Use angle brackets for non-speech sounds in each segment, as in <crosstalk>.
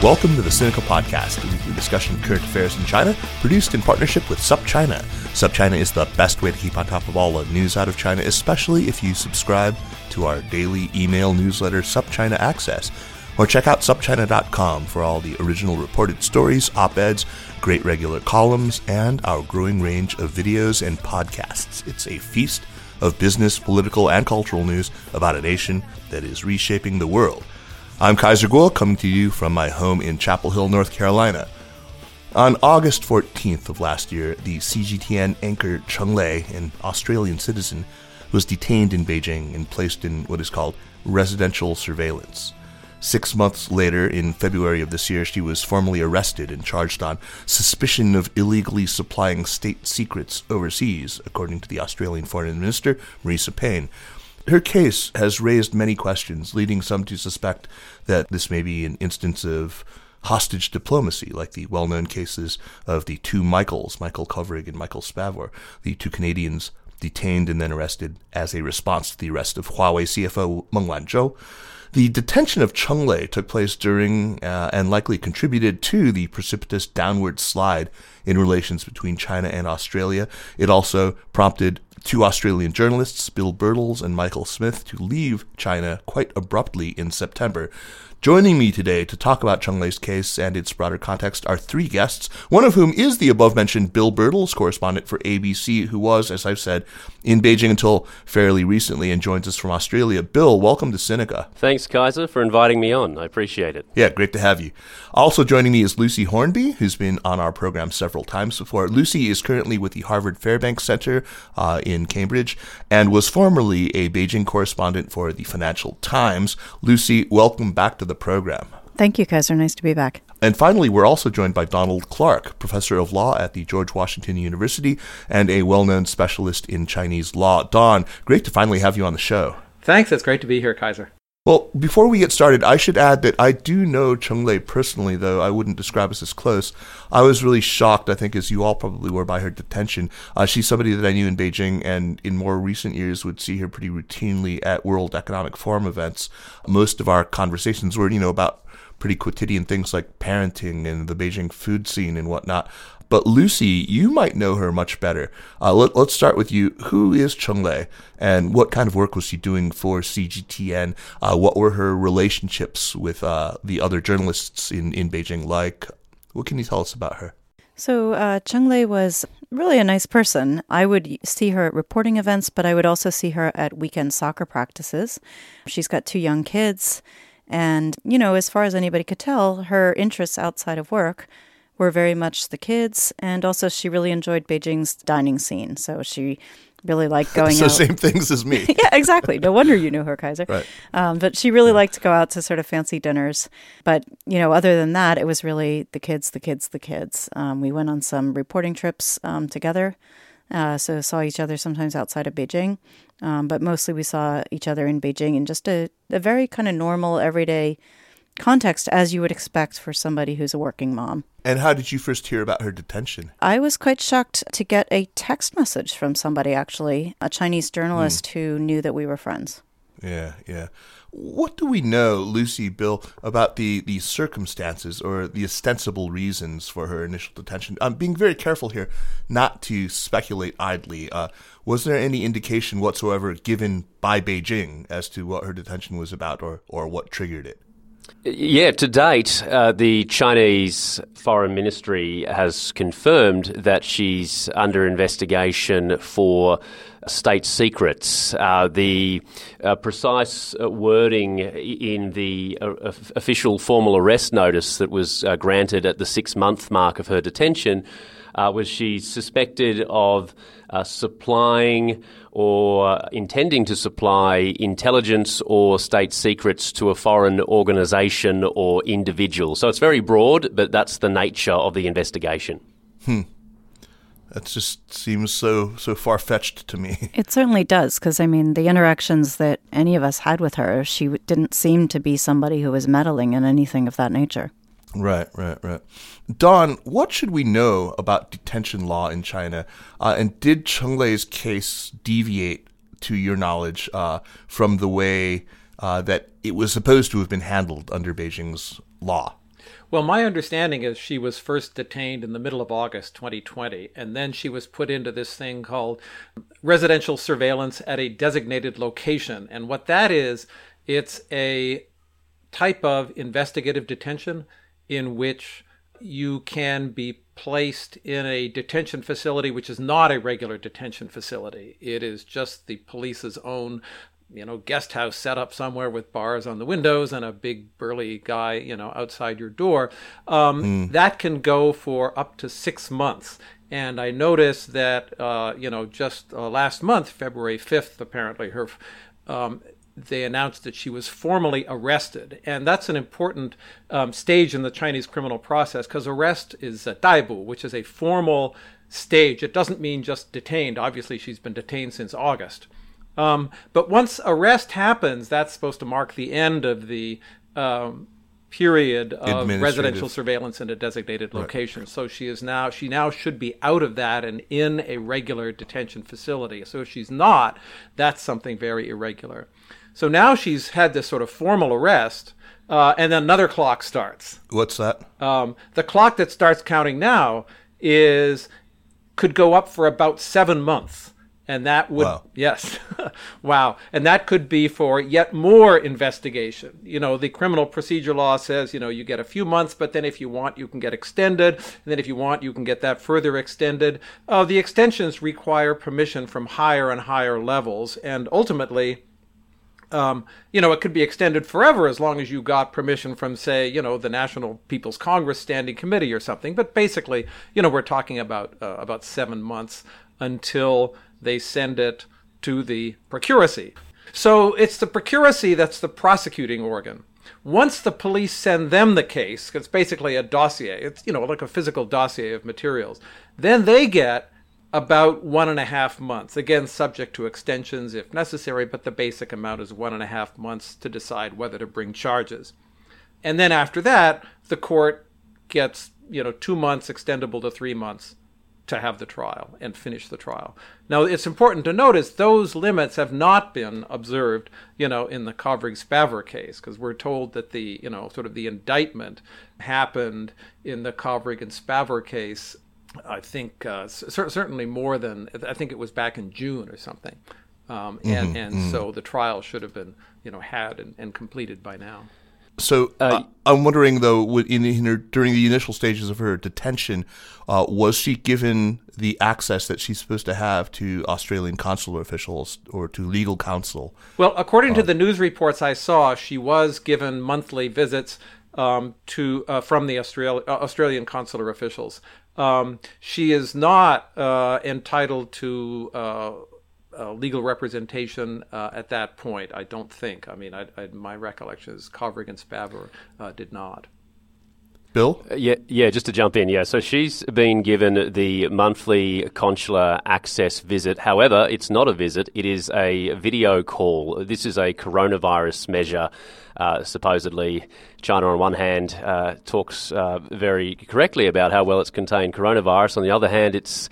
Welcome to the Sinica Podcast, a weekly discussion of current affairs in China, produced in partnership with SupChina. SupChina is the best way to keep on top of all the news out of China, especially if you subscribe to our daily email newsletter, SupChina Access, or check out supchina.com for all the original reported stories, op eds, great regular columns, and our growing range of videos and podcasts. It's a feast of business, political, and cultural news about a nation that is reshaping the world. I'm Kaiser Kuo, coming to you from my home in Chapel Hill, North Carolina. On August 14th of last year, the CGTN anchor Cheng Lei, an Australian citizen, was detained in Beijing and placed in what is called residential surveillance. Six months later, in February of this year, she was formally arrested and charged on suspicion of illegally supplying state secrets overseas, according to the Australian Foreign Minister, Marise Payne. Her case has raised many questions, leading some to suspect that this may be an instance of hostage diplomacy, like the well known cases of the two Michaels, Michael Kovrig and Michael Spavor, the two Canadians detained and then arrested as a response to the arrest of Huawei CFO Meng Wanzhou. The detention of Cheng Lei took place during uh, and likely contributed to the precipitous downward slide in relations between China and Australia. It also prompted two Australian journalists, Bill Birtles and Michael Smith, to leave China quite abruptly in September. Joining me today to talk about Cheng Lei's case and its broader context are three guests, one of whom is the above mentioned Bill Birtles, correspondent for ABC, who was, as I've said, in Beijing until fairly recently and joins us from Australia. Bill, welcome to Sinica. Thanks, Kaiser, for inviting me on. I appreciate it. Yeah, great to have you. Also joining me is Lucy Hornby, who's been on our program several times before. Lucy is currently with the Harvard Fairbanks Center uh, in Cambridge and was formerly a Beijing correspondent for the Financial Times. Lucy, welcome back to the program. Thank you, Kaiser. Nice to be back. And finally, we're also joined by Donald Clarke, professor of law at the George Washington University and a well known specialist in Chinese law. Don, great to finally have you on the show. Thanks. It's great to be here, Kaiser. Well, before we get started, I should add that I do know Cheng Lei personally, though I wouldn't describe us as close. I was really shocked, I think, as you all probably were, by her detention. Uh, she's somebody that I knew in Beijing and in more recent years would see her pretty routinely at World Economic Forum events. Most of our conversations were, you know, about pretty quotidian things like parenting and the Beijing food scene and whatnot. But Lucy, you might know her much better. Uh, let, us start with you. Who is Cheng Lei, and what kind of work was she doing for CGTN? Uh, what were her relationships with uh, the other journalists in, in Beijing like? What can you tell us about her? So, uh, Cheng Lei was really a nice person. I would see her at reporting events, but I would also see her at weekend soccer practices. She's got two young kids. And, you know, as far as anybody could tell, her interests outside of work were very much the kids, and also she really enjoyed Beijing's dining scene. So she really liked <laughs> going so out. same things as me. <laughs> yeah, exactly. No wonder you knew her, Kaiser. Right. Um, but she really liked to go out to sort of fancy dinners. But you know, other than that, it was really the kids, the kids, the kids. Um, we went on some reporting trips um, together. Uh, so saw each other sometimes outside of Beijing, um, but mostly we saw each other in Beijing in just a, a very kind of normal, everyday context as you would expect for somebody who's a working mom. And how did you first hear about her detention? I was quite shocked to get a text message from somebody, actually, a Chinese journalist mm. who knew that we were friends. Yeah, yeah. What do we know, Lucy, Bill, about the, the circumstances or the ostensible reasons for her initial detention? I'm being very careful here not to speculate idly. Uh, was there any indication whatsoever given by Beijing as to what her detention was about or, or what triggered it? Yeah, to date, uh, the Chinese Foreign Ministry has confirmed that she's under investigation for state secrets. Uh, the uh, precise uh, wording in the uh, official formal arrest notice that was uh, granted at the six month mark of her detention was she suspected of supplying or intending to supply intelligence or state secrets to a foreign organisation or individual. So it's very broad, but that's the nature of the investigation. Hmm. That just seems so so far fetched to me. <laughs> It certainly does, because I mean, the interactions that any of us had with her, she didn't seem to be somebody who was meddling in anything of that nature. Right, right, right. Don, what should we know about detention law in China? Uh, and did Cheng Lei's case deviate, to your knowledge, uh, from the way uh, that it was supposed to have been handled under Beijing's law? Well, my understanding is she was first detained in the middle of August 2020, and then she was put into this thing called residential surveillance at a designated location. And what that is, it's a type of investigative detention in which you can be placed in a detention facility which is not a regular detention facility. It is just the police's own you know, guest house set up somewhere with bars on the windows and a big burly guy, you know, outside your door. Um, mm. That can go for up to six months. And I noticed that, uh, you know, just uh, last month, February 5th, apparently, her. Um, they announced that she was formally arrested. And that's an important um, stage in the Chinese criminal process because arrest is a daibu, which is a formal stage. It doesn't mean just detained. Obviously, she's been detained since August. Um, but once arrest happens, that's supposed to mark the end of the um, period of residential surveillance in a designated location. Right. So she is now she now should be out of that and in a regular detention facility. So if she's not, that's something very irregular. So now she's had this sort of formal arrest, uh, and then another clock starts. What's that? Um, the clock that starts counting now is could go up for about seven months and that would wow. yes <laughs> wow and that could be for yet more investigation you know the criminal procedure law says you know you get a few months but then if you want you can get extended and then if you want you can get that further extended uh, the extensions require permission from higher and higher levels and ultimately um, you know, it could be extended forever as long as you got permission from, say, you know, the National People's Congress Standing Committee or something. But basically, you know, we're talking about uh, about seven months until they send it to the procuracy. So it's the procuracy that's the prosecuting organ. Once the police send them the case, it's basically a dossier, it's you know like a physical dossier of materials, then they get about one and a half months. Again, subject to extensions if necessary, but the basic amount is one and a half months to decide whether to bring charges. And then after that, the court gets, you know, two months extendable to three months to have the trial and finish the trial. Now, it's important to notice those limits have not been observed, you know, in the Kovrig Spavor case, because we're told that the, you know, sort of the indictment happened in the Kovrig and Spavor case. I think uh, certainly more than I think it was back in June or something, um, and mm-hmm, and mm-hmm. so the trial should have been you know had and, and completed by now. So uh, uh, I'm wondering though, in, in her, during the initial stages of her detention, uh, was she given the access that she's supposed to have to Australian consular officials or to legal counsel? Well, according to uh, the news reports I saw, she was given monthly visits um, to uh, from the Australia, uh, Australian consular officials. Um, she is not entitled to uh, legal representation uh, at that point. I don't think. I mean, I, I, my recollection is Kovrig and Spavor uh, did not. Bill? Uh, yeah, yeah, just to jump in, yeah. So she's been given the monthly consular access visit. However, it's not a visit, it is a video call. This is a coronavirus measure uh, supposedly China, on one hand, uh, talks uh, very correctly about how well it's contained coronavirus. On the other hand, it's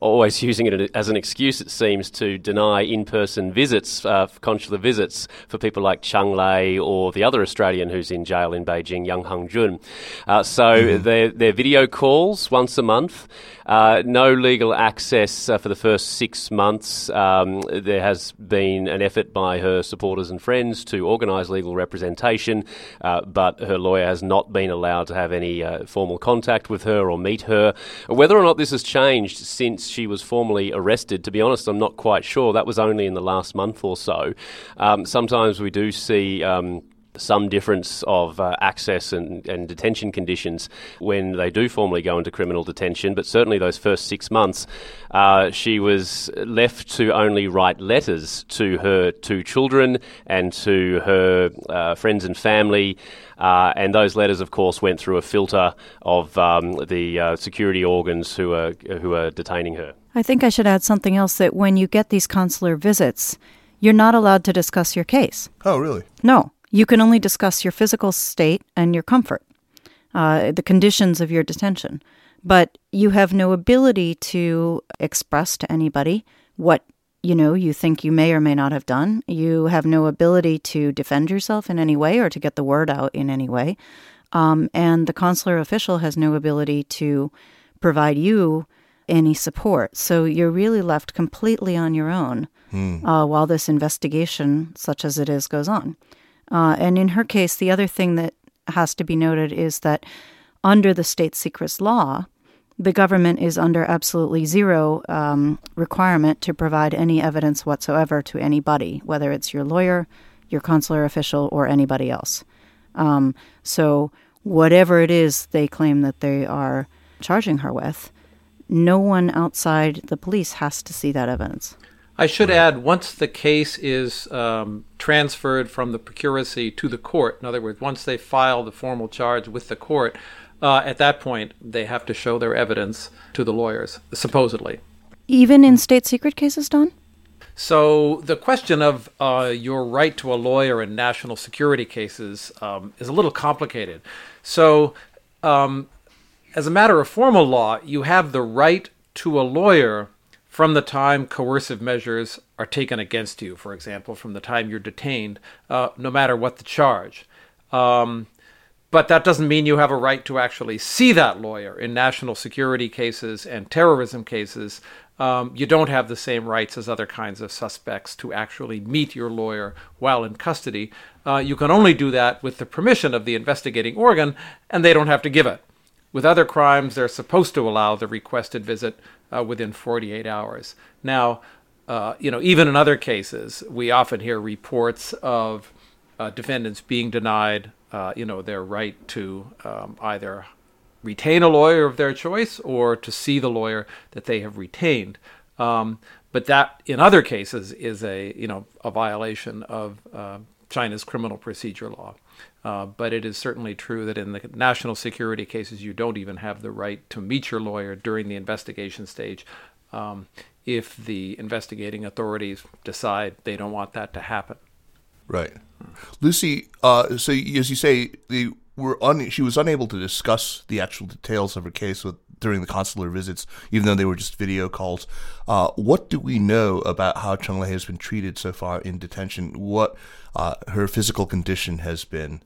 always <laughs> using it as an excuse, it seems, to deny in person visits, uh, consular visits for people like Cheng Lei or the other Australian who's in jail in Beijing, Yang Hengjun. Uh, so mm-hmm. they're video calls once a month. Uh, no legal access uh, for the first six months. Um, there has been an effort by her supporters and friends to organise legal representation, uh, but her lawyer has not been allowed to have any uh, formal contact with her or meet her. Whether or not this has changed since she was formally arrested, to be honest, I'm not quite sure. That was only in the last month or so. Um, sometimes we do see. Um, some difference of uh, access and, and detention conditions when they do formally go into criminal detention, but certainly those first six months, uh, she was left to only write letters to her two children and to her uh, friends and family. Uh, and those letters, of course, went through a filter of um, the uh, security organs who are who are detaining her. I think I should add something else that when you get these consular visits, you're not allowed to discuss your case. Oh, really? No. You can only discuss your physical state and your comfort, uh, the conditions of your detention. But you have no ability to express to anybody what you know you think you may or may not have done. You have no ability to defend yourself in any way or to get the word out in any way. Um, and the consular official has no ability to provide you any support. So you're really left completely on your own hmm. uh, while this investigation, such as it is, goes on. Uh, and in her case, the other thing that has to be noted is that under the state secrets law, the government is under absolutely zero um, requirement to provide any evidence whatsoever to anybody, whether it's your lawyer, your consular official, or anybody else. Um, so, whatever it is they claim that they are charging her with, no one outside the police has to see that evidence. I should right. add, once the case is um, transferred from the procuracy to the court, in other words, once they file the formal charge with the court, uh, at that point they have to show their evidence to the lawyers, supposedly. Even in state secret cases, Don? So the question of uh, your right to a lawyer in national security cases um, is a little complicated. So, um, as a matter of formal law, you have the right to a lawyer from the time coercive measures are taken against you, for example, from the time you're detained, uh, no matter what the charge. Um, but that doesn't mean you have a right to actually see that lawyer in national security cases and terrorism cases. Um, you don't have the same rights as other kinds of suspects to actually meet your lawyer while in custody. Uh, you can only do that with the permission of the investigating organ, and they don't have to give it. With other crimes, they're supposed to allow the requested visit uh, within 48 hours. Now, uh, you know, even in other cases, we often hear reports of uh, defendants being denied, uh, you know, their right to um, either retain a lawyer of their choice or to see the lawyer that they have retained. Um, but that, in other cases, is a you know a violation of uh, China's criminal procedure law. Uh, but it is certainly true that in the national security cases, you don't even have the right to meet your lawyer during the investigation stage um, if the investigating authorities decide they don't want that to happen. Right. Lucy, uh, so as you say, un- she was unable to discuss the actual details of her case with during the consular visits, even though they were just video calls. Uh, what do we know about how Cheng Lei has been treated so far in detention? What uh, her physical condition has been?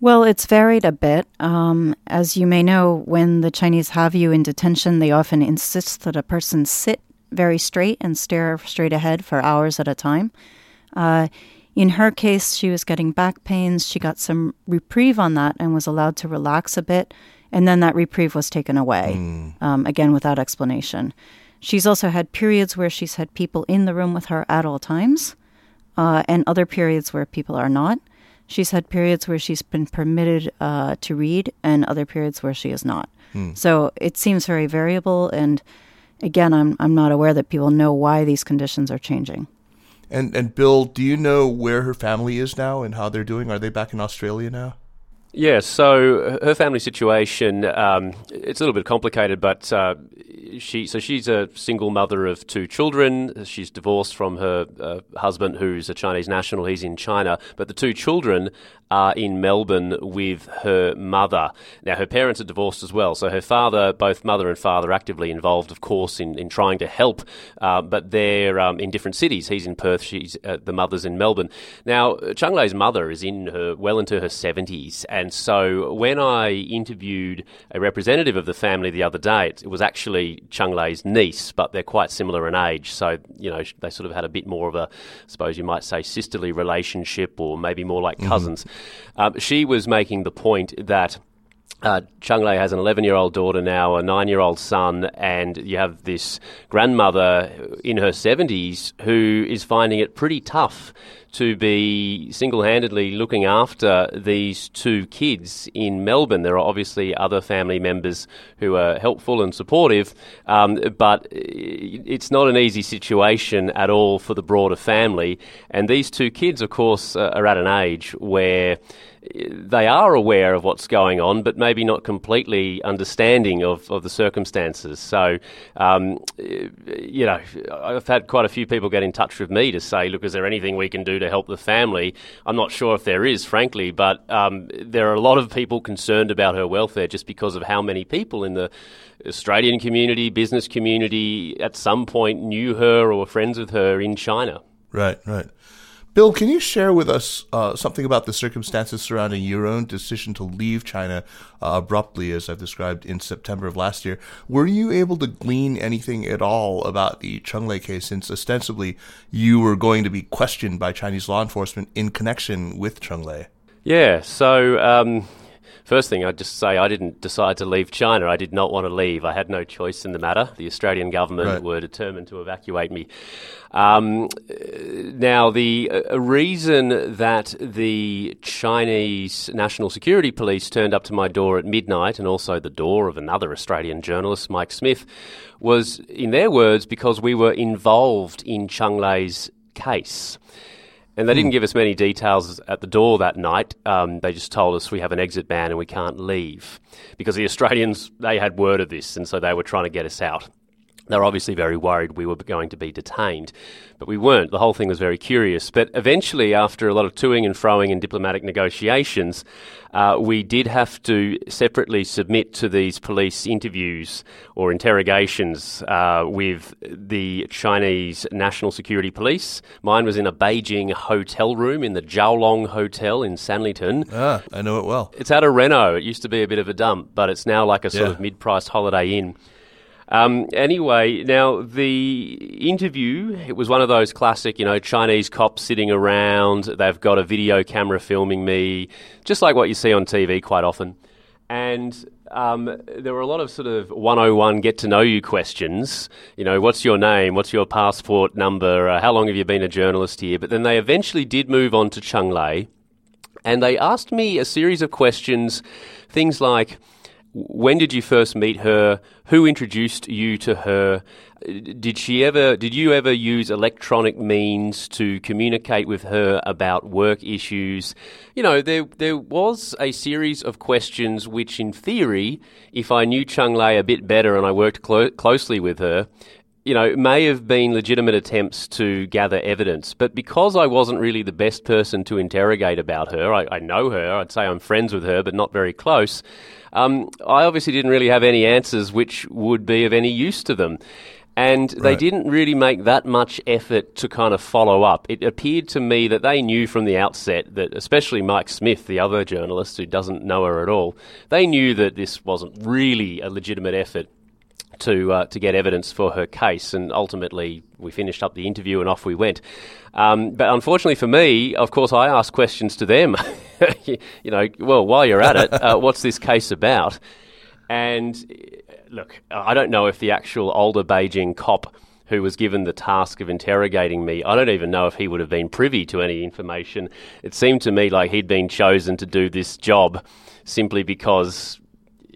Well, it's varied a bit. Um, as you may know, when the Chinese have you in detention, they often insist that a person sit very straight and stare straight ahead for hours at a time. Uh, in her case, she was getting back pains. She got some reprieve on that and was allowed to relax a bit. And then that reprieve was taken away, mm. um, again, without explanation. She's also had periods where she's had people in the room with her at all times, uh, and other periods where people are not. She's had periods where she's been permitted uh, to read and other periods where she is not. Hmm. So it seems very variable. And again, I'm, I'm not aware that people know why these conditions are changing. And, and Bill, do you know where her family is now and how they're doing? Are they back in Australia now? Yeah, so her family situation, um, it's a little bit complicated, but uh, she so she's a single mother of two children. She's divorced from her uh, husband, who's a Chinese national. He's in China, but the two children are in Melbourne with her mother. Now, her parents are divorced as well, so her father, both mother and father, actively involved, of course, in, in trying to help, uh, but they're um, in different cities. He's in Perth, she's uh, the mother's in Melbourne. Now, Cheng Lei's mother is in her well into her 70s, and so when I interviewed a representative of the family the other day, it was actually Cheng Lei's niece, but they're quite similar in age, so, you know, they sort of had a bit more of a, I suppose you might say, sisterly relationship, or maybe more like mm-hmm. cousins. Mm-hmm. Um, she was making the point that. Uh, Cheng Lei has an 11 year old daughter now, a nine year old son, and you have this grandmother in her 70s who is finding it pretty tough to be single handedly looking after these two kids in Melbourne. There are obviously other family members who are helpful and supportive, um, but it's not an easy situation at all for the broader family. And these two kids, of course, are at an age where they are aware of what's going on, but maybe not completely understanding of, of the circumstances. So, um, you know, I've had quite a few people get in touch with me to say, look, is there anything we can do to help the family? I'm not sure if there is, frankly, but um, there are a lot of people concerned about her welfare just because of how many people in the Australian community, business community, at some point knew her or were friends with her in China. Right, right. Bill, can you share with us uh, something about the circumstances surrounding your own decision to leave China uh, abruptly, as I've described in September of last year? Were you able to glean anything at all about the Cheng Lei case, since ostensibly you were going to be questioned by Chinese law enforcement in connection with Cheng Lei? Yeah, so um, First thing, I'd just say I didn't decide to leave China. I did not want to leave. I had no choice in the matter. The Australian government right. were determined to evacuate me. Um, now, the uh, reason that the Chinese National Security Police turned up to my door at midnight and also the door of another Australian journalist, Mike Smith, was, in their words, because we were involved in Cheng Lei's case. And they didn't hmm. give us many details at the door that night. Um, they just told us we have an exit ban and we can't leave because the Australians they had word of this, and so they were trying to get us out. They were obviously very worried we were going to be detained, but we weren't. The whole thing was very curious. But eventually, after a lot of toing and froing and diplomatic negotiations, uh, we did have to separately submit to these police interviews or interrogations uh, with the Chinese National Security Police. Mine was in a Beijing hotel room in the Zhaolong Hotel in Sanlitun. Ah, I know it well. It's out of Reno. It used to be a bit of a dump, but it's now like a sort yeah. of mid-priced Holiday Inn. Um, anyway, now the interview, it was one of those classic, you know, Chinese cops sitting around. They've got a video camera filming me, just like what you see on TV quite often. And um, there were a lot of sort of 101 get to know you questions. You know, what's your name? What's your passport number? Uh, how long have you been a journalist here? But then they eventually did move on to Cheng Lei. And they asked me a series of questions, things like, when did you first meet her? Who introduced you to her? Did she ever? Did you ever use electronic means to communicate with her about work issues? You know, there there was a series of questions which, in theory, if I knew Cheng Lei a bit better and I worked clo- closely with her, you know, may have been legitimate attempts to gather evidence. But because I wasn't really the best person to interrogate about her, I, I know her, I'd say I'm friends with her, but not very close. Um, I obviously didn't really have any answers which would be of any use to them. And right. they didn't really make that much effort to kind of follow up. It appeared to me that they knew from the outset that, especially Mike Smith, the other journalist who doesn't know her at all, they knew that this wasn't really a legitimate effort to uh, to get evidence for her case, and ultimately we finished up the interview and off we went. Um, but unfortunately for me, of course, I asked questions to them. <laughs> you know, well, while you're at it, uh, what's this case about? And uh, look, I don't know if the actual older Beijing cop who was given the task of interrogating me, I don't even know if he would have been privy to any information. It seemed to me like he'd been chosen to do this job simply because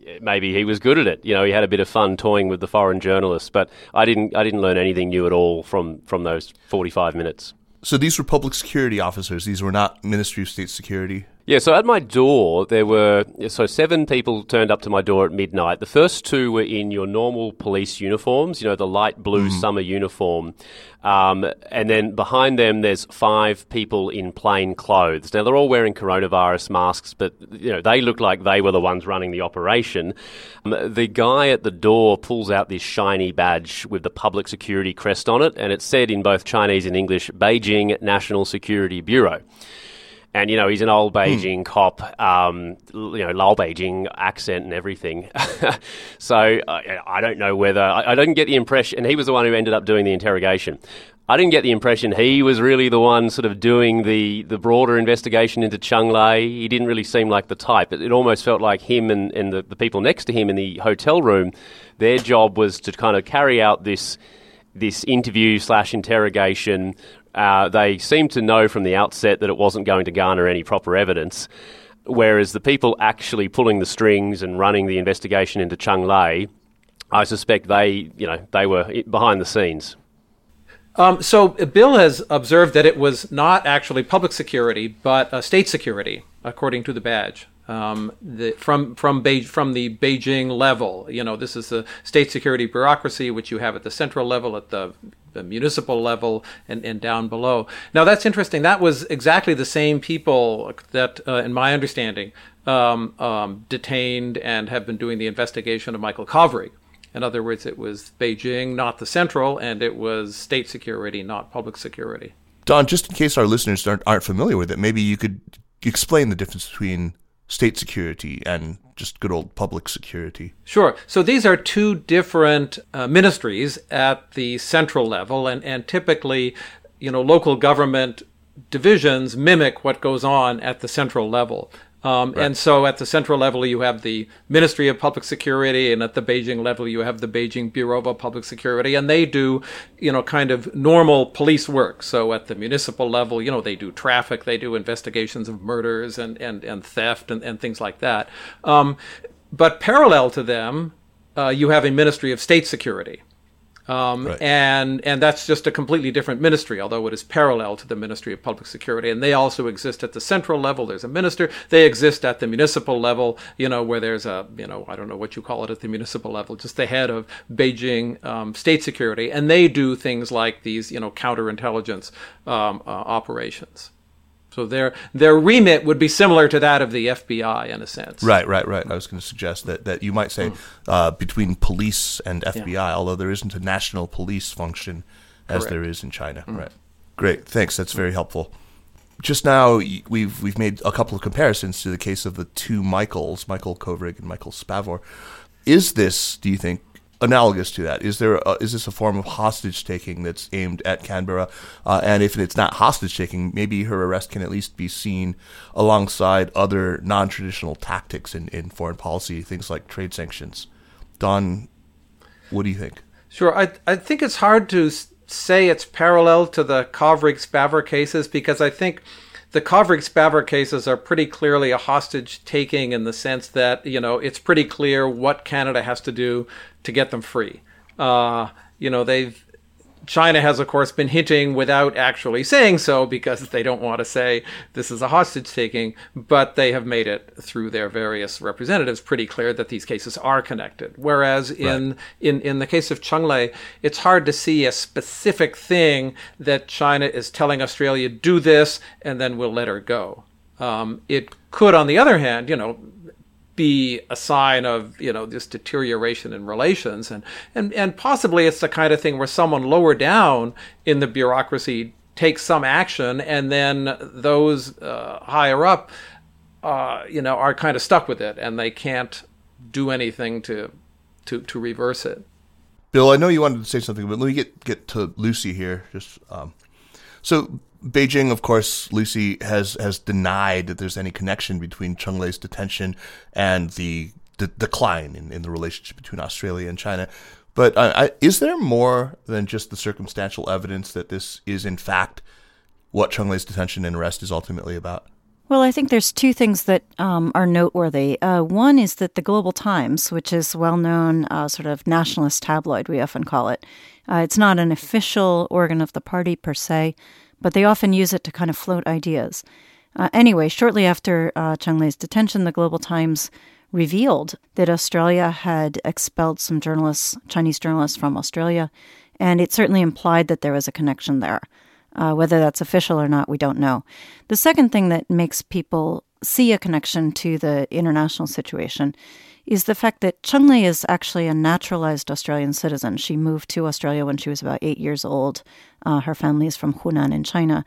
Eh, maybe he was good at it. You know, he had a bit of fun toying with the foreign journalists, but I didn't. I didn't learn anything new at all from from those forty five minutes. So these were public security officers. These were not Ministry of State Security. Yeah, so at my door, there were so seven people turned up to my door at midnight. The first two were in your normal police uniforms, you know, the light blue mm. summer uniform. Um, and then behind them, there's five people in plain clothes. Now, they're all wearing coronavirus masks, but, you know, they look like they were the ones running the operation. Um, the guy at the door pulls out this shiny badge with the public security crest on it, and it said in both Chinese and English, Beijing National Security Bureau and you know he's an old hmm. Beijing cop, um, you know, Lao Beijing accent and everything. <laughs> so I, I, don't know whether I, I, didn't get the impression, and he was the one who ended up doing the interrogation. I didn't get the impression he was really the one sort of doing the, the broader investigation into Cheng Lei. He didn't really seem like the type. It, it almost felt like him and, and the, the people next to him in the hotel room, their job was to kind of carry out this this interview slash interrogation uh, they seemed to know from the outset that it wasn't going to garner any proper evidence. Whereas the people actually pulling the strings and running the investigation into Cheng Lei, I suspect they, you know, they were behind the scenes. Um, so Bill has observed that it was not actually public security, but uh, state security, according to the badge. Um, the, from from Be- from the Beijing level, you know, this is the state security bureaucracy, which you have at the central level, at the the municipal level and, and down below. Now that's interesting. That was exactly the same people that, uh, in my understanding, um, um, detained and have been doing the investigation of Michael Kovrig. In other words, it was Beijing, not the central, and it was state security, not public security. Don, just in case our listeners aren't, aren't familiar with it, maybe you could explain the difference between state security and just good old public security? Sure. So these are two different uh, ministries at the central level, and, and typically, you know, local government divisions mimic what goes on at the central level. Um, right. And so at the central level, you have the Ministry of Public Security, and at the Beijing level, you have the Beijing Bureau of Public Security, and they do, you know, kind of normal police work. So at the municipal level, you know, they do traffic, they do investigations of murders and, and, and theft and, and things like that. Um, but parallel to them, uh, you have a Ministry of State Security. Um, right. and and that's just a completely different ministry, although it is parallel to the Ministry of Public Security. And they also exist at the central level. There's a minister. They exist at the municipal level, you know, where there's a, you know, I don't know what you call it at the municipal level, just the head of Beijing um, state security, and they do things like these, you know, counterintelligence um, uh, operations. So their their remit would be similar to that of the FBI in a sense. Right, right, right. I was going to suggest that, that you might say mm. uh, between police and FBI, yeah. although there isn't a national police function as Correct. there is in China. Mm. Right. Great, thanks. That's very helpful. Just now, we've we've made a couple of comparisons to the case of the two Michaels, Michael Kovrig and Michael Spavor. Is this, do you think, analogous to that? Is there a, is this a form of hostage taking that's aimed at Canberra? Uh, and if it's not hostage taking, maybe her arrest can at least be seen alongside other non traditional tactics in, in foreign policy, things like trade sanctions. Don, what do you think? Sure, I I think it's hard to say it's parallel to the Kovrig Spavor cases because I think the Kovrig Spavor cases are pretty clearly a hostage taking in the sense that, you know, it's pretty clear what Canada has to do to get them free. Uh, you know, they've China has, of course, been hinting without actually saying so because they don't want to say this is a hostage taking, but they have made it through their various representatives pretty clear that these cases are connected. Whereas in, right. in, in the case of Cheng Lei, it's hard to see a specific thing that China is telling Australia, do this, and then we'll let her go. Um, it could, on the other hand, you know, be a sign of you know this deterioration in relations. And and and possibly it's the kind of thing where someone lower down in the bureaucracy takes some action and then those uh, higher up uh, you know are kind of stuck with it and they can't do anything to to to reverse it. Bill i know you wanted to say something but let me get get to lucy here. Just um, so Beijing, of course, Lucy has has denied that there's any connection between Cheng Lei's detention and the, decline in, in the relationship between Australia and China. But uh, I, is there more than just the circumstantial evidence that this is in fact what Cheng Lei's detention and arrest is ultimately about? Well, I think there's two things that um, are noteworthy. Uh, one is that the Global Times, which is well-known uh, sort of nationalist tabloid, we often call it, uh, it's not an official organ of the party per se, but they often use it to kind of float ideas. Uh, anyway, shortly after uh, Cheng Lei's detention, the Global Times revealed that Australia had expelled some journalists, Chinese journalists from Australia, and it certainly implied that there was a connection there. Uh, whether that's official or not, we don't know. The second thing that makes people see a connection to the international situation is the fact that Cheng Lei is actually a naturalized Australian citizen. She moved to Australia when she was about eight years old. Uh, her family is from Hunan in China.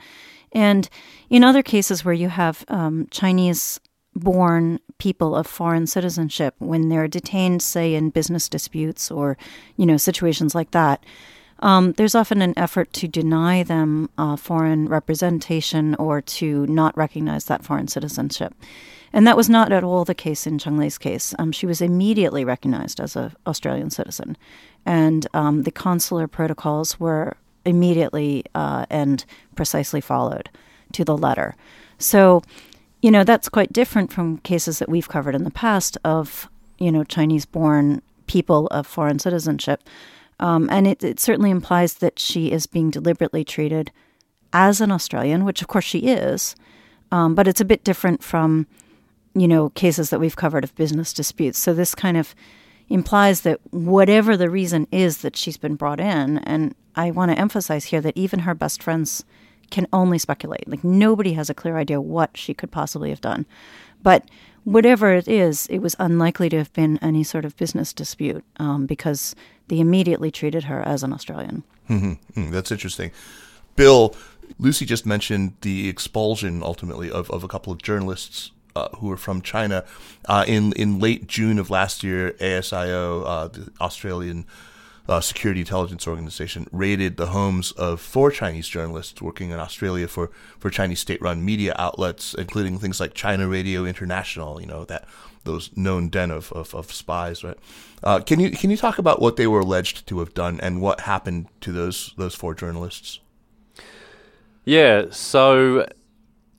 And in other cases where you have um, Chinese born people of foreign citizenship, when they're detained, say, in business disputes or, you know, situations like that, um, there's often an effort to deny them uh, foreign representation or to not recognize that foreign citizenship. And that was not at all the case in Cheng Lei's case. Um, she was immediately recognized as an Australian citizen, and um, the consular protocols were immediately uh, and precisely followed to the letter. So, you know, that's quite different from cases that we've covered in the past of, you know, Chinese born people of foreign citizenship um, and it, it certainly implies that she is being deliberately treated as an Australian, which of course she is. Um, but it's a bit different from, you know, cases that we've covered of business disputes. So this kind of implies that whatever the reason is that she's been brought in, and I want to emphasize here that even her best friends can only speculate. Like nobody has a clear idea what she could possibly have done. But whatever it is, it was unlikely to have been any sort of business dispute um, because they immediately treated her as an Australian. Mm-hmm. mm-hmm. That's interesting. Bill, Lucy just mentioned the expulsion ultimately of, of a couple of journalists uh, who were from China. Uh, in in late June of last year, ASIO, uh, the Australian uh, Security Intelligence Organization, raided the homes of four Chinese journalists working in Australia for, for Chinese state-run media outlets, including things like China Radio International. You know that those known den of, of, of spies, right? Uh, can you can you talk about what they were alleged to have done and what happened to those those four journalists? Yeah, so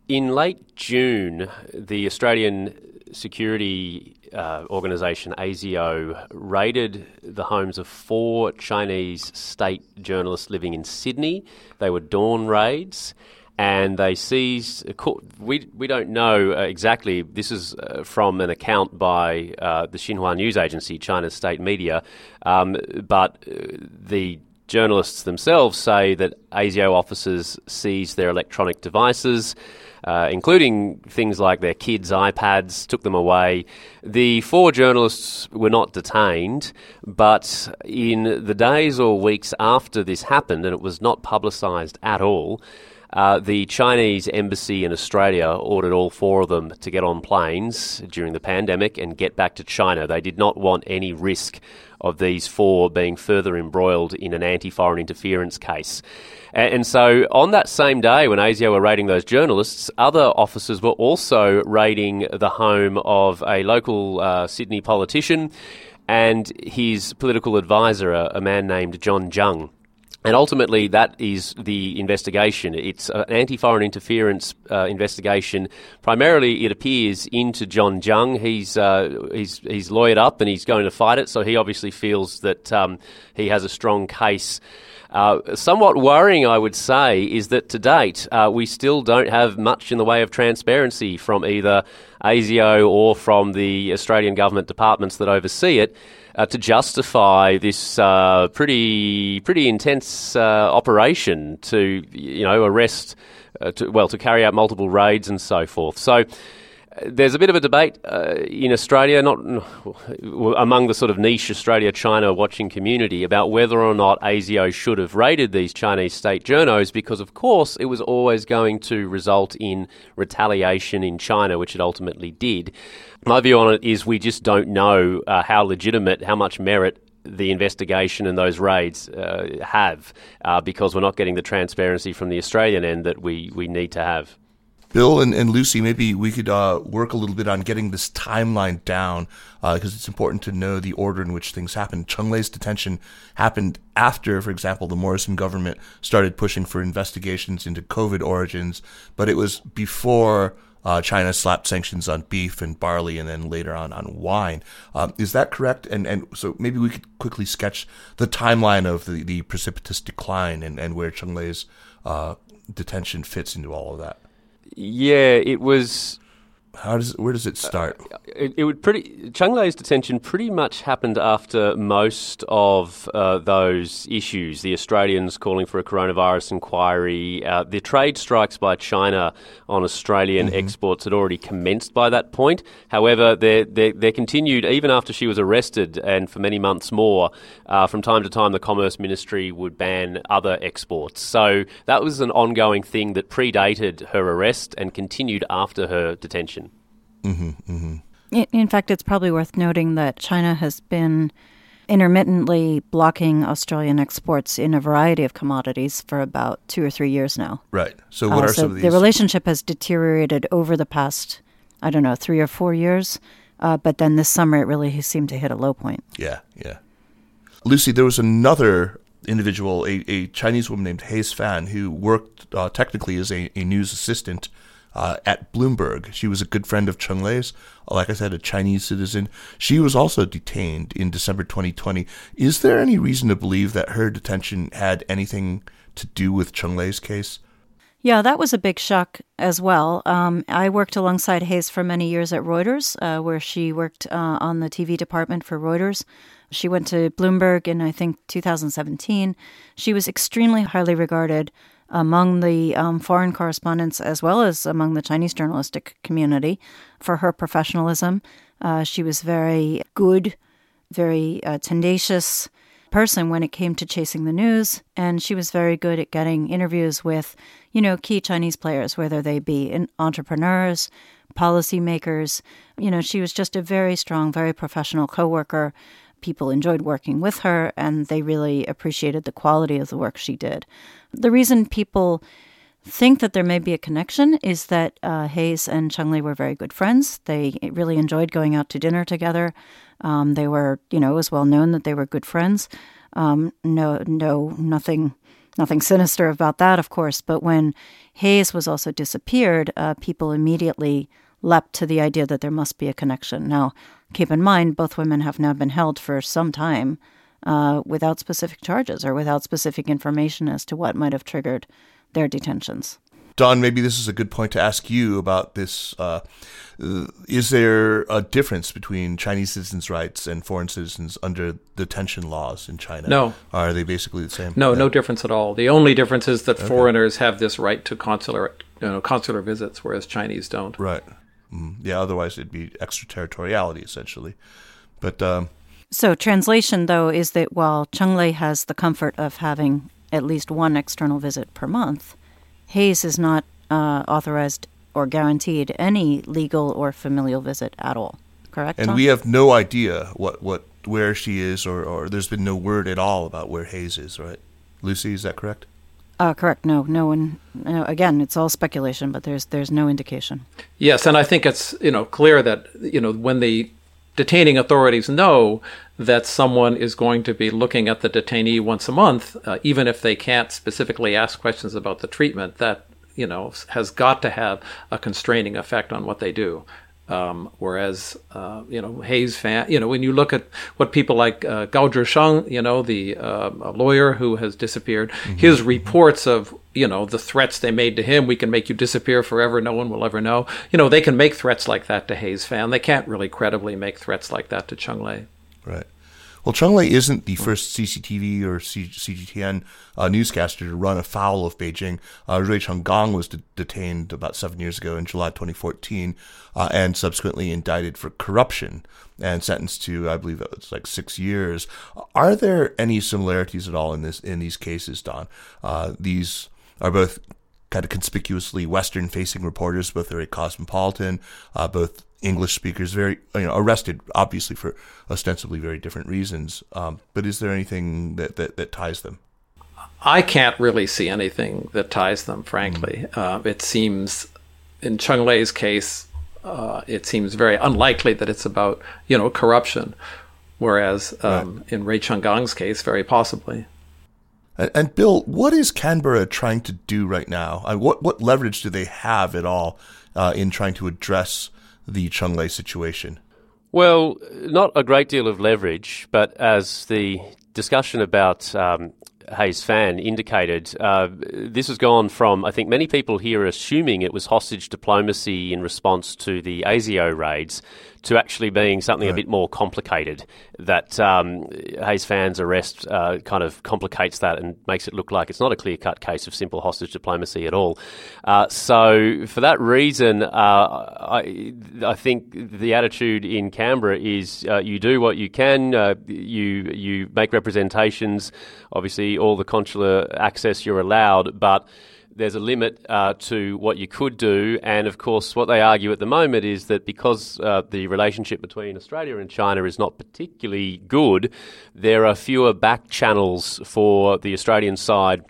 in late June, the Australian security uh, organisation ASIO raided the homes of four Chinese state journalists living in Sydney. They were dawn raids, and they seized. We we don't know uh, exactly. This is uh, from an account by uh, the Xinhua news agency, China's state media, um, but uh, the journalists themselves say that ASIO officers seized their electronic devices. Uh, including things like their kids' iPads, took them away. The four journalists were not detained, but in the days or weeks after this happened, and it was not publicised at all, uh, the Chinese embassy in Australia ordered all four of them to get on planes during the pandemic and get back to China. They did not want any risk of these four being further embroiled in an anti foreign interference case. And, so on that same day when ASIO were raiding those journalists, other officers were also raiding the home of a local uh, Sydney politician and his political advisor, a, man named John Zhang. And ultimately, that is the investigation. It's an anti foreign interference uh, investigation. Primarily, it appears into John Zhang. He's, uh, he's, he's lawyered up and he's going to fight it, so he obviously feels that um, he has a strong case. Uh, somewhat worrying, I would say, is that to date, uh, we still don't have much in the way of transparency from either ASIO or from the Australian government departments that oversee it uh, to justify this uh, pretty pretty intense uh, operation to you know arrest, uh, to, well, to carry out multiple raids and so forth. So there's a bit of a debate uh, in Australia, not among the sort of niche Australia China watching community, about whether or not ASIO should have raided these Chinese state journos, because of course it was always going to result in retaliation in China, which it ultimately did. My view on it is we just don't know uh, how legitimate, how much merit the investigation and those raids uh, have, uh, because we're not getting the transparency from the Australian end that we, we need to have. Bill and, and Lucy, maybe we could uh, work a little bit on getting this timeline down because uh, it's important to know the order in which things happened. Cheng Lei's detention happened after, for example, the Morrison government started pushing for investigations into COVID origins, but it was before uh, China slapped sanctions on beef and barley and then later on on wine. Um, is that correct? And and so maybe we could quickly sketch the timeline of the, the precipitous decline and, and where Cheng Lei's uh, detention fits into all of that. Yeah, it was how does where does it start? Uh, it, it, would pretty Cheng Lei's detention pretty much happened after most of uh, those issues. The Australians calling for a coronavirus inquiry, uh, the trade strikes by China on Australian mm-hmm. exports had already commenced by that point. However, they they continued even after she was arrested, and for many months more. Uh, from time to time, the Commerce Ministry would ban other exports. So that was an ongoing thing that predated her arrest and continued after her detention. Mm-hmm, mm-hmm. In fact, it's probably worth noting that China has been intermittently blocking Australian exports in a variety of commodities for about two or three years now. Right. So, what uh, are so some of these? The relationship has deteriorated over the past, I don't know, three or four years. Uh, but then this summer, it really seemed to hit a low point. Yeah, yeah. Lucy, there was another individual, a, a Chinese woman named Haze Fan, who worked uh, technically as a, a news assistant uh, at Bloomberg. She was a good friend of Cheng Lei's, like I said, a Chinese citizen. She was also detained in December 2020. Is there any reason to believe that her detention had anything to do with Cheng Lei's case? Yeah, that was a big shock as well. Um, I worked alongside Haze for many years at Reuters, uh, where she worked uh, on the TV department for Reuters. She went to Bloomberg in, I think, 2017. She was extremely highly regarded among the um, foreign correspondents as well as among the Chinese journalistic community for her professionalism. Uh, she was very good, very uh, tenacious person when it came to chasing the news, and she was very good at getting interviews with, you know, key Chinese players, whether they be entrepreneurs, policymakers. You know, she was just a very strong, very professional coworker people enjoyed working with her and they really appreciated the quality of the work she did. The reason people think that there may be a connection is that uh, Haze and Cheng Lei were very good friends. They really enjoyed going out to dinner together. Um, they were, you know, it was well known that they were good friends. Um, no, no, nothing, nothing sinister about that, of course. But when Haze was also disappeared, uh, people immediately leapt to the idea that there must be a connection. Now, keep in mind, both women have now been held for some time uh, without specific charges or without specific information as to what might have triggered their detentions. Don, maybe this is a good point to ask you about this. Uh, is there a difference between Chinese citizens' rights and foreign citizens under detention laws in China? No. Are they basically the same? No, yeah. no difference at all. The only difference is that okay. foreigners have this right to consular, you know, consular visits, whereas Chinese don't. Right. Mm, yeah, otherwise it'd be extraterritoriality essentially. But um, so translation though is that while Cheng Lei has the comfort of having at least one external visit per month, Haze is not uh, authorized or guaranteed any legal or familial visit at all. Correct. And Tom? we have no idea what, what where she is, or, or there's been no word at all about where Haze is. Right, Lucy, is that correct? Uh, correct. No, no one. No, again, it's all speculation, but there's there's no indication. Yes, and I think it's you know clear that you know when the detaining authorities know that someone is going to be looking at the detainee once a month, uh, even if they can't specifically ask questions about the treatment, that you know has got to have a constraining effect on what they do. Um, whereas, uh, you know, Haze Fan, you know, when you look at what people like uh, Gao Zhisheng, you know, the uh, lawyer who has disappeared, mm-hmm. his reports of, you know, the threats they made to him, we can make you disappear forever, no one will ever know. You know, they can make threats like that to Haze Fan. They can't really credibly make threats like that to Cheng Lei. Right. Well, Cheng Lei isn't the first CCTV or CGTN uh, newscaster to run afoul of Beijing. Uh, Rui Chenggang was de- detained about seven years ago in July 2014 uh, and subsequently indicted for corruption and sentenced to, I believe it was like six years. Are there any similarities at all in this in these cases, Don? Uh, these are both kind of conspicuously Western facing reporters, both very cosmopolitan, uh, both English speakers, very you know arrested obviously for ostensibly very different reasons. Um, but is there anything that, that, that ties them? I can't really see anything that ties them. Frankly, mm-hmm. uh, it seems in Cheng Lei's case, uh, it seems very unlikely that it's about you know corruption, whereas um, right. in Rui Chenggang's case, very possibly. And, Bill, what is Canberra trying to do right now? What what leverage do they have at all uh, in trying to address the Cheng Lei situation? Well, not a great deal of leverage, but as the discussion about um, Haze Fan indicated, uh, this has gone from, I think many people here assuming it was hostage diplomacy in response to the ASIO raids to actually being something right. a bit more complicated. That um, Haze Fan's arrest uh, kind of complicates that and makes it look like it's not a clear cut case of simple hostage diplomacy at all. Uh, so, for that reason, uh, I, I, think the attitude in Canberra is uh, you do what you can, uh, you, you make representations, obviously, all the consular access you're allowed, but there's a limit uh, to what you could do. And of course, what they argue at the moment is that because uh, the relationship between Australia and China is not particularly good, there are fewer back channels for the Australian side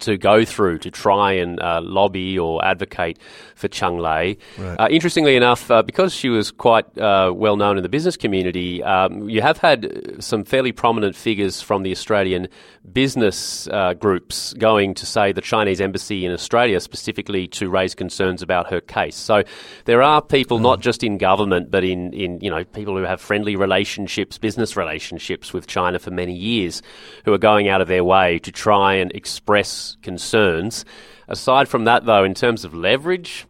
to go through to try and uh, lobby or advocate for Cheng Lei. Right. Uh, interestingly enough, uh, because she was quite uh, well known in the business community, um, you have had some fairly prominent figures from the Australian business uh, groups going to say the Chinese embassy in Australia specifically to raise concerns about her case. So there are people, not just in government, but in, in you know people who have friendly relationships, business relationships with China for many years, who are going out of their way to try and express concerns. Aside from that, though, in terms of leverage,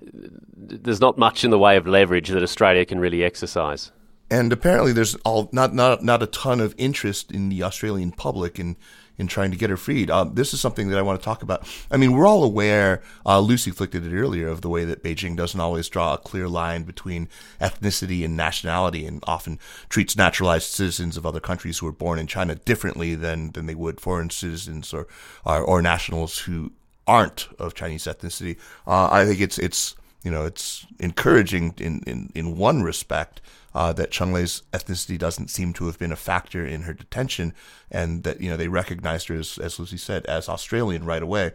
there's not much in the way of leverage that Australia can really exercise. And apparently, there's all not not not a ton of interest in the Australian public in in trying to get her freed. Uh, this is something that I want to talk about. I mean, we're all aware. Uh, Lucy flicked it earlier of the way that Beijing doesn't always draw a clear line between ethnicity and nationality, and often treats naturalized citizens of other countries who are born in China differently than than they would foreign citizens or or, or nationals who aren't of Chinese ethnicity. Uh, I think it's it's you know it's encouraging in in, in one respect uh, that Cheng Lei's ethnicity doesn't seem to have been a factor in her detention, and that you know they recognized her as, as Lucy said as Australian right away.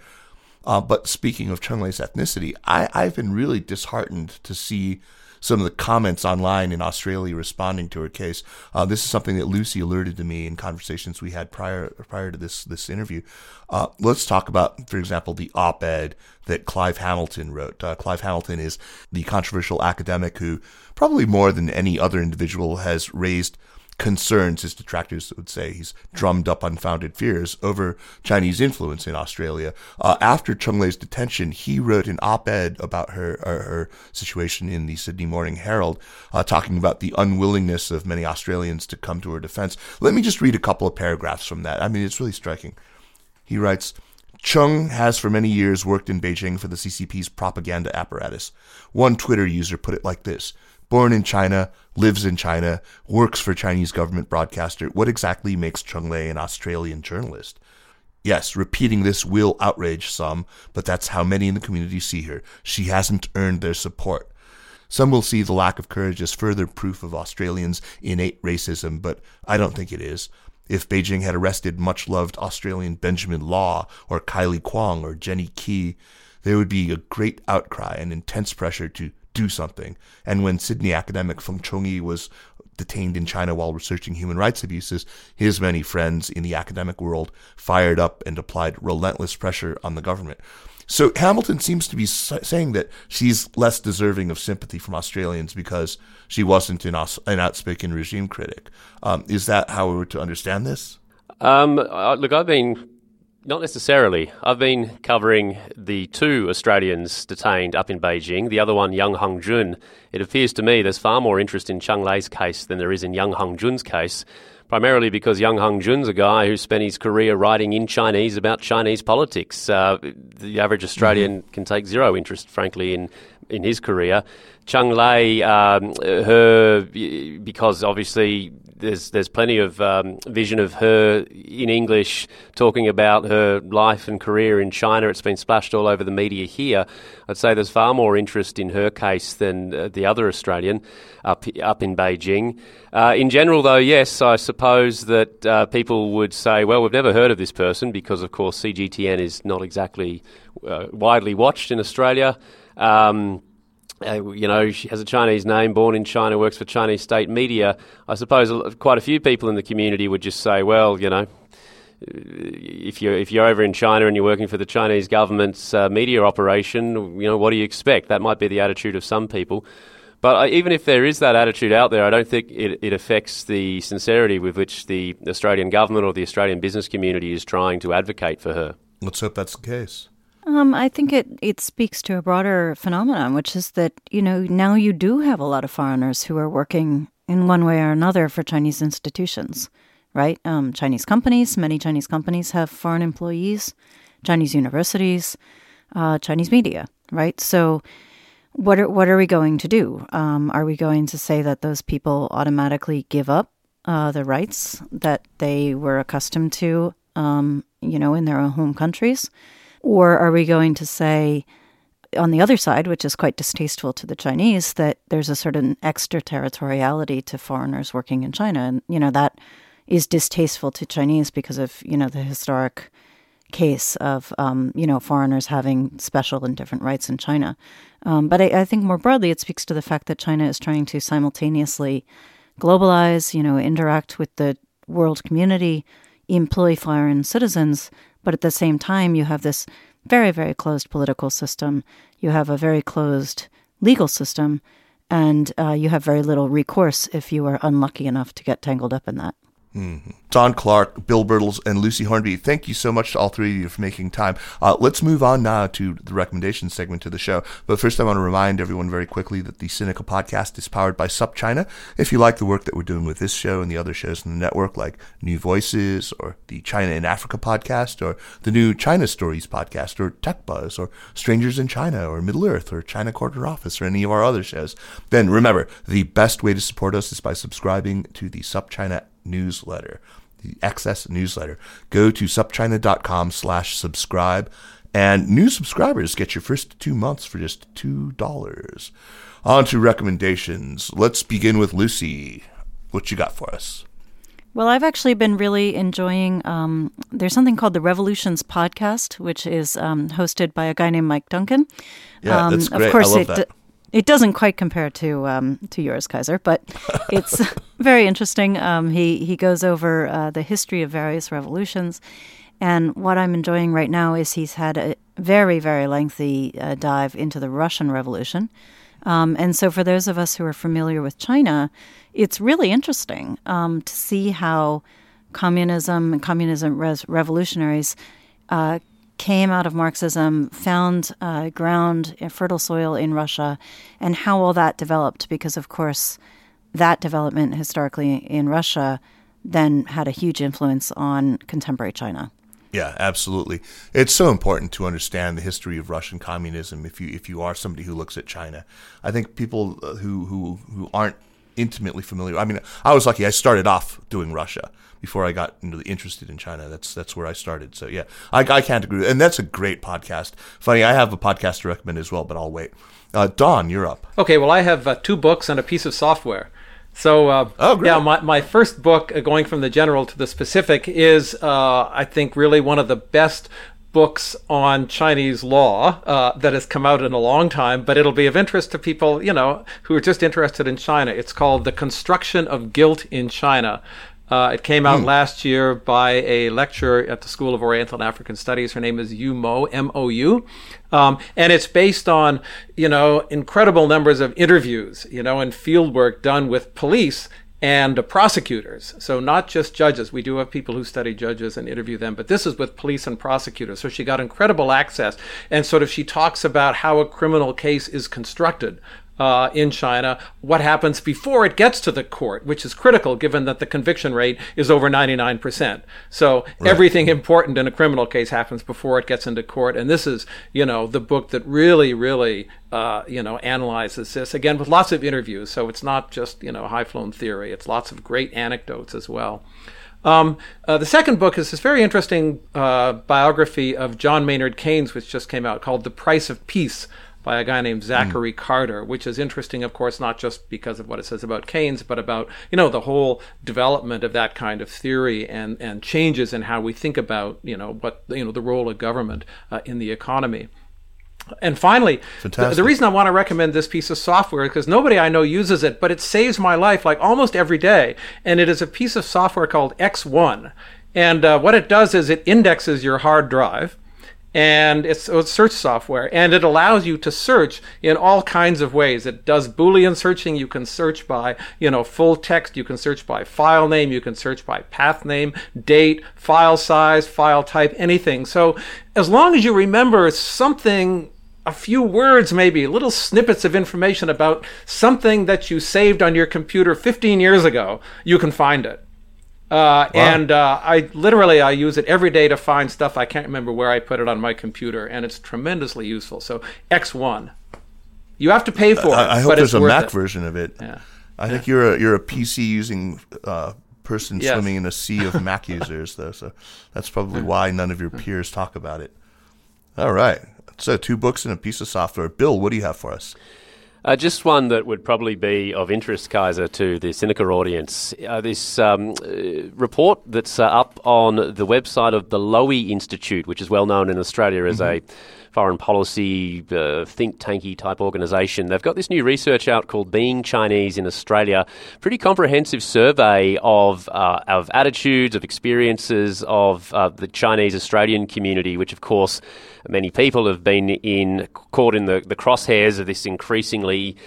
Uh, but speaking of Cheng Lei's ethnicity, I, I've been really disheartened to see some of the comments online in Australia responding to her case. Uh, this is something that Lucy alerted to me in conversations we had prior prior to this this interview. Uh, let's talk about, for example, the op-ed that Clive Hamilton wrote. Uh, Clive Hamilton is the controversial academic who, probably more than any other individual, has raised concerns, his detractors would say. He's drummed up unfounded fears over Chinese influence in Australia. Uh, after Cheng Lei's detention, he wrote an op-ed about her, her, her situation in the Sydney Morning Herald, uh, talking about the unwillingness of many Australians to come to her defense. Let me just read a couple of paragraphs from that. I mean, it's really striking. He writes, Cheng has for many years worked in Beijing for the CCP's propaganda apparatus. One Twitter user put it like this born in China, lives in China, works for Chinese government broadcaster. What exactly makes Cheng Lei an Australian journalist? Yes, repeating this will outrage some, but that's how many in the community see her. She hasn't earned their support. Some will see the lack of courage as further proof of Australians' innate racism, but I don't think it is. If Beijing had arrested much loved Australian Benjamin Law or Kylie Kwong or Jenny Kee, there would be a great outcry and intense pressure to do something. And when Sydney academic Feng Chongyi was detained in China while researching human rights abuses, his many friends in the academic world fired up and applied relentless pressure on the government. So Hamilton seems to be saying that she's less deserving of sympathy from Australians because she wasn't an, an outspoken regime critic. Um, is that how we were to understand this? Um, look, I've been not necessarily. I've been covering the two Australians detained up in Beijing, the other one, Yang Hongjun. It appears to me there's far more interest in Cheng Lei's case than there is in Yang Hongjun's case, primarily because Yang Hongjun's a guy who spent his career writing in Chinese about Chinese politics. Uh, the average Australian mm-hmm. can take zero interest, frankly, in, in his career. Cheng Lei, um, her, because obviously there's there's plenty of um, vision of her in English talking about her life and career in China. It's been splashed all over the media here. I'd say there's far more interest in her case than uh, the other Australian up up in Beijing. Uh, in general, though, yes, I suppose that uh, people would say, well, we've never heard of this person because, of course, CGTN is not exactly uh, widely watched in Australia. Um, uh, you know, she has a Chinese name, born in China, works for Chinese state media. I suppose quite a few people in the community would just say, well, you know, if you're if you're over in China and you're working for the Chinese government's uh, media operation, you know, what do you expect? That might be the attitude of some people. But even if there is that attitude out there, I don't think it, it affects the sincerity with which the Australian government or the Australian business community is trying to advocate for her. Let's hope that's the case. Um, I think it, it speaks to a broader phenomenon, which is that, you know, now you do have a lot of foreigners who are working in one way or another for Chinese institutions, right? Um, Chinese companies, many Chinese companies have foreign employees, Chinese universities, uh, Chinese media, right? So, what are, what are we going to do? Um, are we going to say that those people automatically give up uh, the rights that they were accustomed to, um, you know, in their own home countries? Or are we going to say, on the other side, which is quite distasteful to the Chinese, that there's a certain extraterritoriality to foreigners working in China? And, you know, that is distasteful to Chinese because of, you know, the historic case of, um, you know, foreigners having special and different rights in China. Um, but I, I think more broadly, it speaks to the fact that China is trying to simultaneously globalize, you know, interact with the world community, employ foreign citizens, but at the same time, you have this very, very closed political system. You have a very closed legal system, and uh, you have very little recourse if you are unlucky enough to get tangled up in that. Mm-hmm. Don Clarke, Bill Birtles, and Lucy Hornby, thank you so much to all three of you for making time. Uh, let's move on now to the recommendation segment of the show. But first, I want to remind everyone very quickly that the Sinica podcast is powered by SupChina. If you like the work that we're doing with this show and the other shows in the network, like New Voices or the China in Africa podcast or the new China Stories podcast or Tech Buzz or Strangers in China or Middle Earth or China Corner Office or any of our other shows, then remember the best way to support us is by subscribing to the SupChina newsletter, the Access newsletter. Go to supchina.com slash subscribe, and new subscribers get your first two months for just $2. On to recommendations. Let's begin with Lucy. What you got for us? Well, I've actually been really enjoying. Um, there's something called the Revolutions podcast, which is um, hosted by a guy named Mike Duncan. Yeah, um, that's great. Of course, I love it, that. It doesn't quite compare to um, to yours, Kaiser, but <laughs> it's very interesting. Um, he he goes over uh, the history of various revolutions, and what I'm enjoying right now is he's had a very very lengthy uh, dive into the Russian Revolution, um, and so for those of us who are familiar with China, it's really interesting um, to see how communism and communism res- revolutionaries uh, came out of Marxism, found uh, ground, uh, fertile soil in Russia, and how all that developed. Because, of course, that development historically in Russia then had a huge influence on contemporary China. Yeah, absolutely. It's so important to understand the history of Russian communism. If you if you are somebody who looks at China, I think people uh, who who who aren't intimately familiar. I mean, I was lucky. I started off doing Russia, before I got really interested in China. That's that's where I started. So yeah, I, I can't agree. And that's a great podcast. Funny, I have a podcast to recommend as well, but I'll wait. Uh, Don, you're up. Okay, well, I have uh, two books and a piece of software. So, uh, oh, yeah, my, my first book, uh, going from the general to the specific, is, uh, I think, really one of the best books on Chinese law uh, that has come out in a long time, but it'll be of interest to people, you know, who are just interested in China. It's called The Construction of Guilt in China uh, it came out mm. last year by a lecturer at the School of Oriental and African Studies. Her name is Yu Mou, M-O-U. Um, and it's based on, you know, incredible numbers of interviews, you know, and field work done with police and prosecutors. So not just judges. We do have people who study judges and interview them, but this is with police and prosecutors. So she got incredible access. And sort of she talks about how a criminal case is constructed uh, in China, what happens before it gets to the court, which is critical given that the conviction rate is over 99%. So right. everything important in a criminal case happens before it gets into court. And this is, you know, the book that really, really, uh, you know, analyzes this again with lots of interviews. So it's not just, you know, high flown theory, it's lots of great anecdotes as well. Um, uh, the second book is this very interesting uh, biography of John Maynard Keynes, which just came out called The Price of Peace by a guy named Zachary mm. Carter, which is interesting, of course, not just because of what it says about Keynes, but about you know the whole development of that kind of theory and and changes in how we think about you know what you know the role of government uh, in the economy. And finally, the, the, reason I want to recommend this piece of software is because nobody I know uses it, but it saves my life like almost every day. And it is a piece of software called X1. And uh, what it does is it indexes your hard drive and it's, oh, it's search software. And it allows you to search in all kinds of ways. It does boolean searching. You can search by you know full text. You can search by file name. You can search by path name date file size file type anything. So as long as you remember something a few words, maybe little snippets of information about something that you saved on your computer 15 years ago, you can find it. Uh, wow. And uh, I literally I use it every day to find stuff I can't remember where I put it on my computer, and it's tremendously useful. So X1, you have to pay for it. I, I hope there's a Mac it. version of it. Yeah. I yeah. think you're a you're a PC using uh, person yes. swimming in a sea of <laughs> Mac users, though. So that's probably why none of your peers talk about it. All right. So two books and a piece of software. Bill, what do you have for us? Uh, just one that would probably be of interest, Kaiser, to the Sinica audience. Uh, this um, uh, report that's uh, up on the website of the Lowy Institute, which is well known in Australia as mm-hmm. a foreign policy uh, think tanky type organisation. They've got this new research out called Being Chinese in Australia. Pretty comprehensive survey of uh, of attitudes, of experiences of the Chinese Australian community, which of course many people have been in caught in the, the crosshairs of this increasingly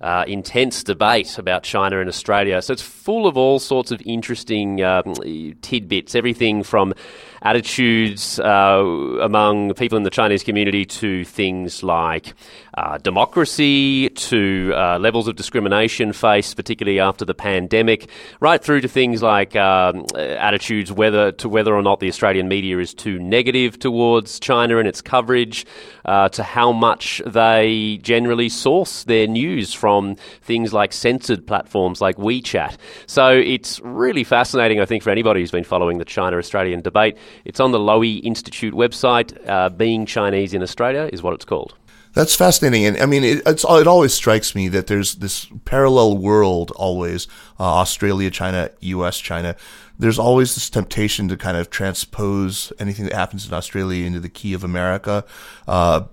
uh, intense debate about China and Australia. So it's full of all sorts of interesting um, tidbits, everything from attitudes uh, among people in the Chinese community to things like uh, democracy, to uh, levels of discrimination faced, particularly after the pandemic, right through to things like um, attitudes whether to whether or not the Australian media is too negative towards China and its coverage, uh, to how much they generally source their news from things like censored platforms like WeChat. So it's really fascinating, I think, for anybody who's been following the China Australian debate. It's on the Lowy Institute website. Uh, Being Chinese in Australia is what it's called. That's fascinating, and I mean, it, it always strikes me that there's this parallel world always uh, Australia, China, U.S., China. There's always this temptation to kind of transpose anything that happens in Australia into the key of America. Uh,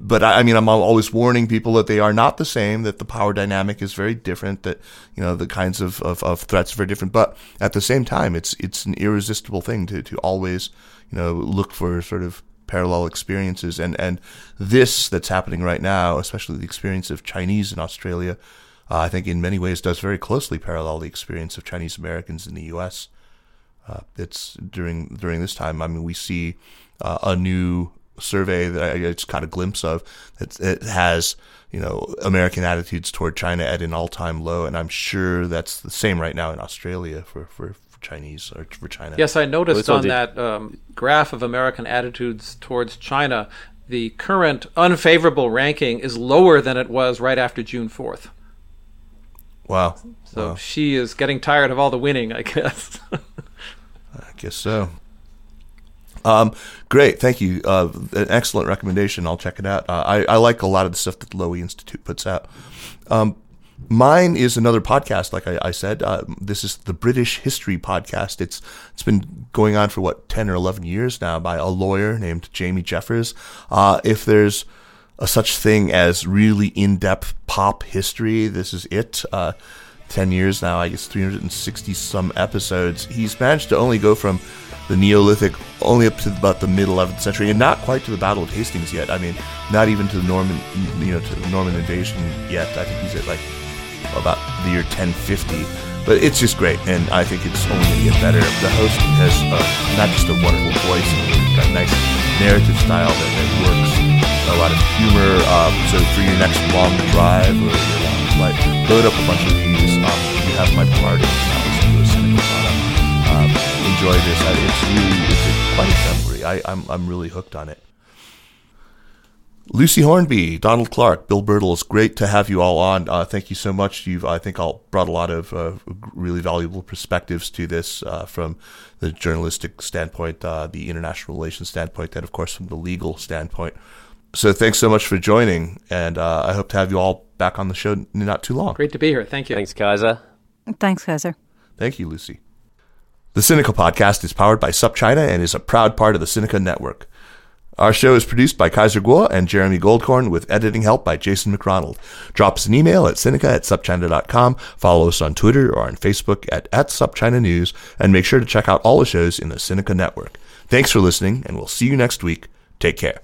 but I, mean, I'm always warning people that they are not the same, that the power dynamic is very different, that, you know, the kinds of, of, of threats are very different. But at the same time, it's, it's an irresistible thing to, to always, you know, look for sort of parallel experiences. And, and this that's happening right now, especially the experience of Chinese in Australia, uh, I think in many ways does very closely parallel the experience of Chinese Americans in the U.S. Uh, it's during during this time. I mean, we see uh, a new survey that I just caught a glimpse of that it has you know American attitudes toward China at an all time low, and I'm sure that's the same right now in Australia for for, Chinese or for China. Yes, I noticed on that um, graph of American attitudes towards China, the current unfavorable ranking is lower than it was right after June 4th. Wow. So wow. she is getting tired of all the winning, I guess. <laughs> I guess so. Um, great, thank you. Uh, an excellent recommendation. I'll check it out. Uh, I, I like a lot of the stuff that the Lowy Institute puts out. Um, Mine is another podcast, like I, I said. Uh, this is the British History Podcast. It's it's been going on for what ten or eleven years now by a lawyer named Jamie Jeffers. Uh, if there's a such thing as really in-depth pop history, this is it. Uh, ten years now, I guess three hundred and sixty some episodes. He's managed to only go from the Neolithic only up to about the mid 11th century, and not quite to the Battle of Hastings yet. I mean, not even to the Norman, you know, to the Norman invasion yet. I think he's at like about the year 1050. But it's just great, and I think it's only going to get better. The host has uh, not just a wonderful voice, but a nice narrative style that, that works. A lot of humor. Um, so for your next long drive or flight, load up a bunch of these. Um, you have my part. Um, enjoy this. It's really it's quite exemplary. I, I'm I'm really hooked on it. Lucy Hornby, Donald Clarke, Bill Birtle, it's great to have you all on. Uh, thank you so much. You've, I think, all brought a lot of uh, really valuable perspectives to this uh, from the journalistic standpoint, uh, the international relations standpoint, and of course from the legal standpoint. So thanks so much for joining, and uh, I hope to have you all back on the show in not too long. Great to be here. Thank you. Thanks, Kaiser. Thanks, Kaiser. Thank you, Lucy. The Sinica podcast is powered by SupChina and is a proud part of the Sinica network. Our show is produced by Kaiser Kuo and Jeremy Goldkorn with editing help by Jason McRonald. Drop us an email at Sinica at SupChina.com, follow us on Twitter or on Facebook at, at SupChina News, and make sure to check out all the shows in the Sinica network. Thanks for listening, and we'll see you next week. Take care.